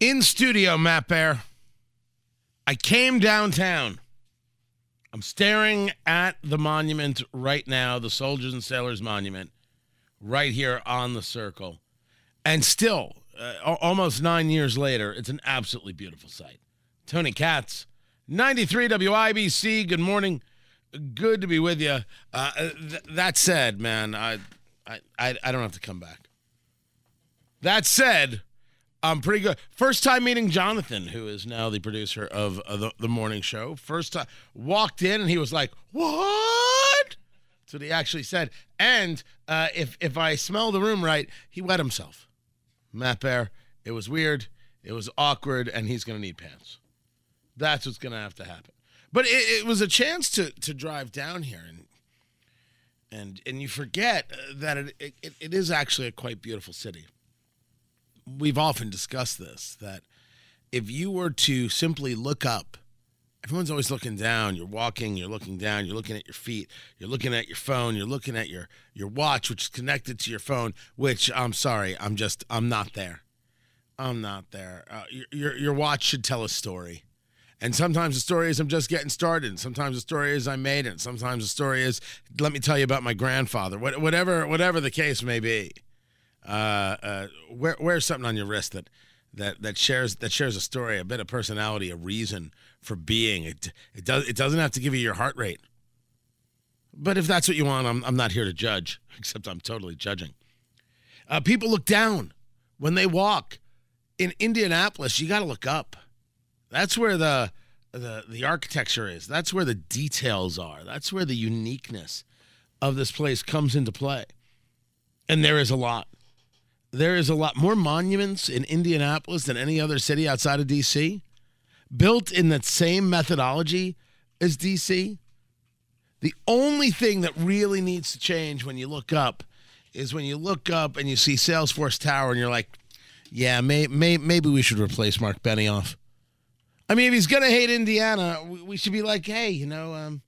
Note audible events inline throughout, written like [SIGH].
In studio, Matt Bear. I came downtown. I'm staring at the monument right now, the Soldiers and Sailors Monument, right here on the circle. And still, uh, almost nine years later, it's an absolutely beautiful sight. Tony Katz, 93 WIBC. Good morning. Good to be with you. Uh, th- that said, man, I, I, I don't have to come back. That said, I'm pretty good. First time meeting Jonathan, who is now the producer of uh, the, the morning show. First time walked in and he was like, "What?" That's what he actually said. And uh, if if I smell the room right, he wet himself. Matt Bear, it was weird, it was awkward, and he's going to need pants. That's what's going to have to happen. But it, it, was a chance to to drive down here and and and you forget that it, it, it is actually a quite beautiful city. We've often discussed this that if you were to simply look up everyone's always looking down you're walking you're looking down you're looking at your feet you're looking at your phone you're looking at your your watch which is connected to your phone which i'm sorry i'm just i'm not there. I'm not there. Uh, your, your, watch should tell a story. And sometimes the story is i'm just getting started. And sometimes the story is i made it. Sometimes the story is let me tell you about my grandfather. What, whatever whatever the case may be uh, wear, wear something on your wrist that that that shares that shares a story, a bit of personality, a reason for being. It it does it doesn't have to give you your heart rate. But if that's what you want, I'm I'm not here to judge, [LAUGHS] except I'm totally judging. Uh, people look down when they walk. In Indianapolis, you got to look up. That's where the the the architecture is. That's where the details are. That's where the uniqueness of this place comes into play. And there is a lot there is a lot more monuments in Indianapolis than any other city outside of DC, built in that same methodology as DC. The only thing that really needs to change when you look up is when you look up and you see Salesforce Tower and you're like, yeah, may, may, maybe we should replace Mark Benioff. I mean, if he's gonna hate Indiana, we should be like, hey, you know, um,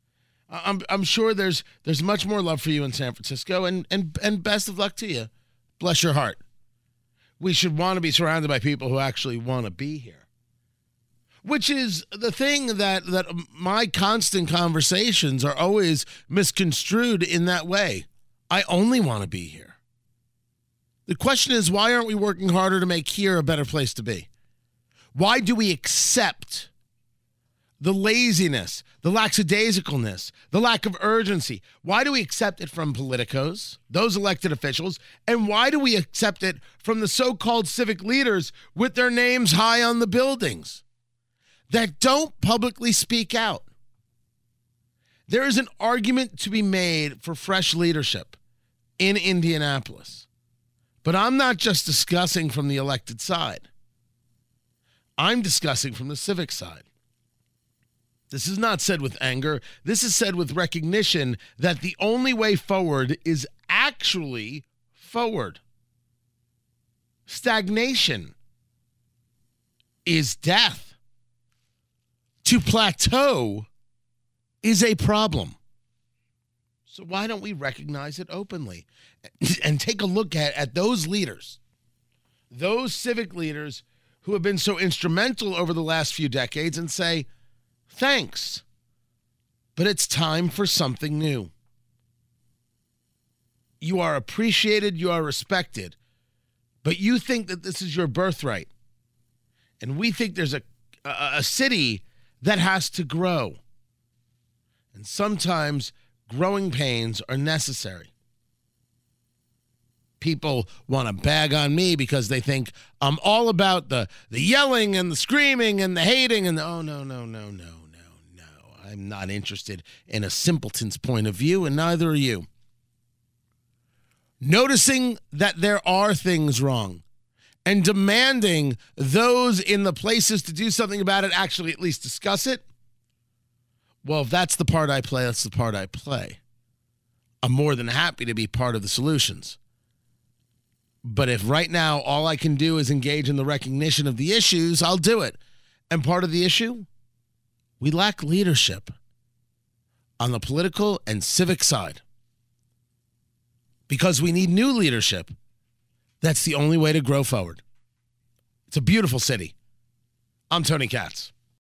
I'm I'm sure there's there's much more love for you in San Francisco, and and and best of luck to you. Bless your heart we should want to be surrounded by people who actually want to be here. Which is the thing that that my constant conversations are always misconstrued in that way. I only want to be here. The question is why aren't we working harder to make here a better place to be? Why do we accept the laziness, the lackadaisicalness, the lack of urgency. Why do we accept it from politicos, those elected officials, and why do we accept it from the so called civic leaders with their names high on the buildings that don't publicly speak out? There is an argument to be made for fresh leadership in Indianapolis. But I'm not just discussing from the elected side. I'm discussing from the civic side. This is not said with anger. This is said with recognition that the only way forward is actually forward. Stagnation is death. To plateau is a problem. So why don't we recognize it openly [LAUGHS] and take a look at, at those leaders, those civic leaders who have been so instrumental over the last few decades and say, Thanks. But it's time for something new. You are appreciated, you are respected, but you think that this is your birthright. And we think there's a, a, a city that has to grow. And sometimes growing pains are necessary. People want to bag on me because they think I'm all about the, the yelling and the screaming and the hating and the, oh, no, no, no, no. I'm not interested in a simpleton's point of view, and neither are you. Noticing that there are things wrong and demanding those in the places to do something about it actually at least discuss it, well, if that's the part I play, that's the part I play. I'm more than happy to be part of the solutions. But if right now all I can do is engage in the recognition of the issues, I'll do it. And part of the issue, we lack leadership on the political and civic side. Because we need new leadership. That's the only way to grow forward. It's a beautiful city. I'm Tony Katz.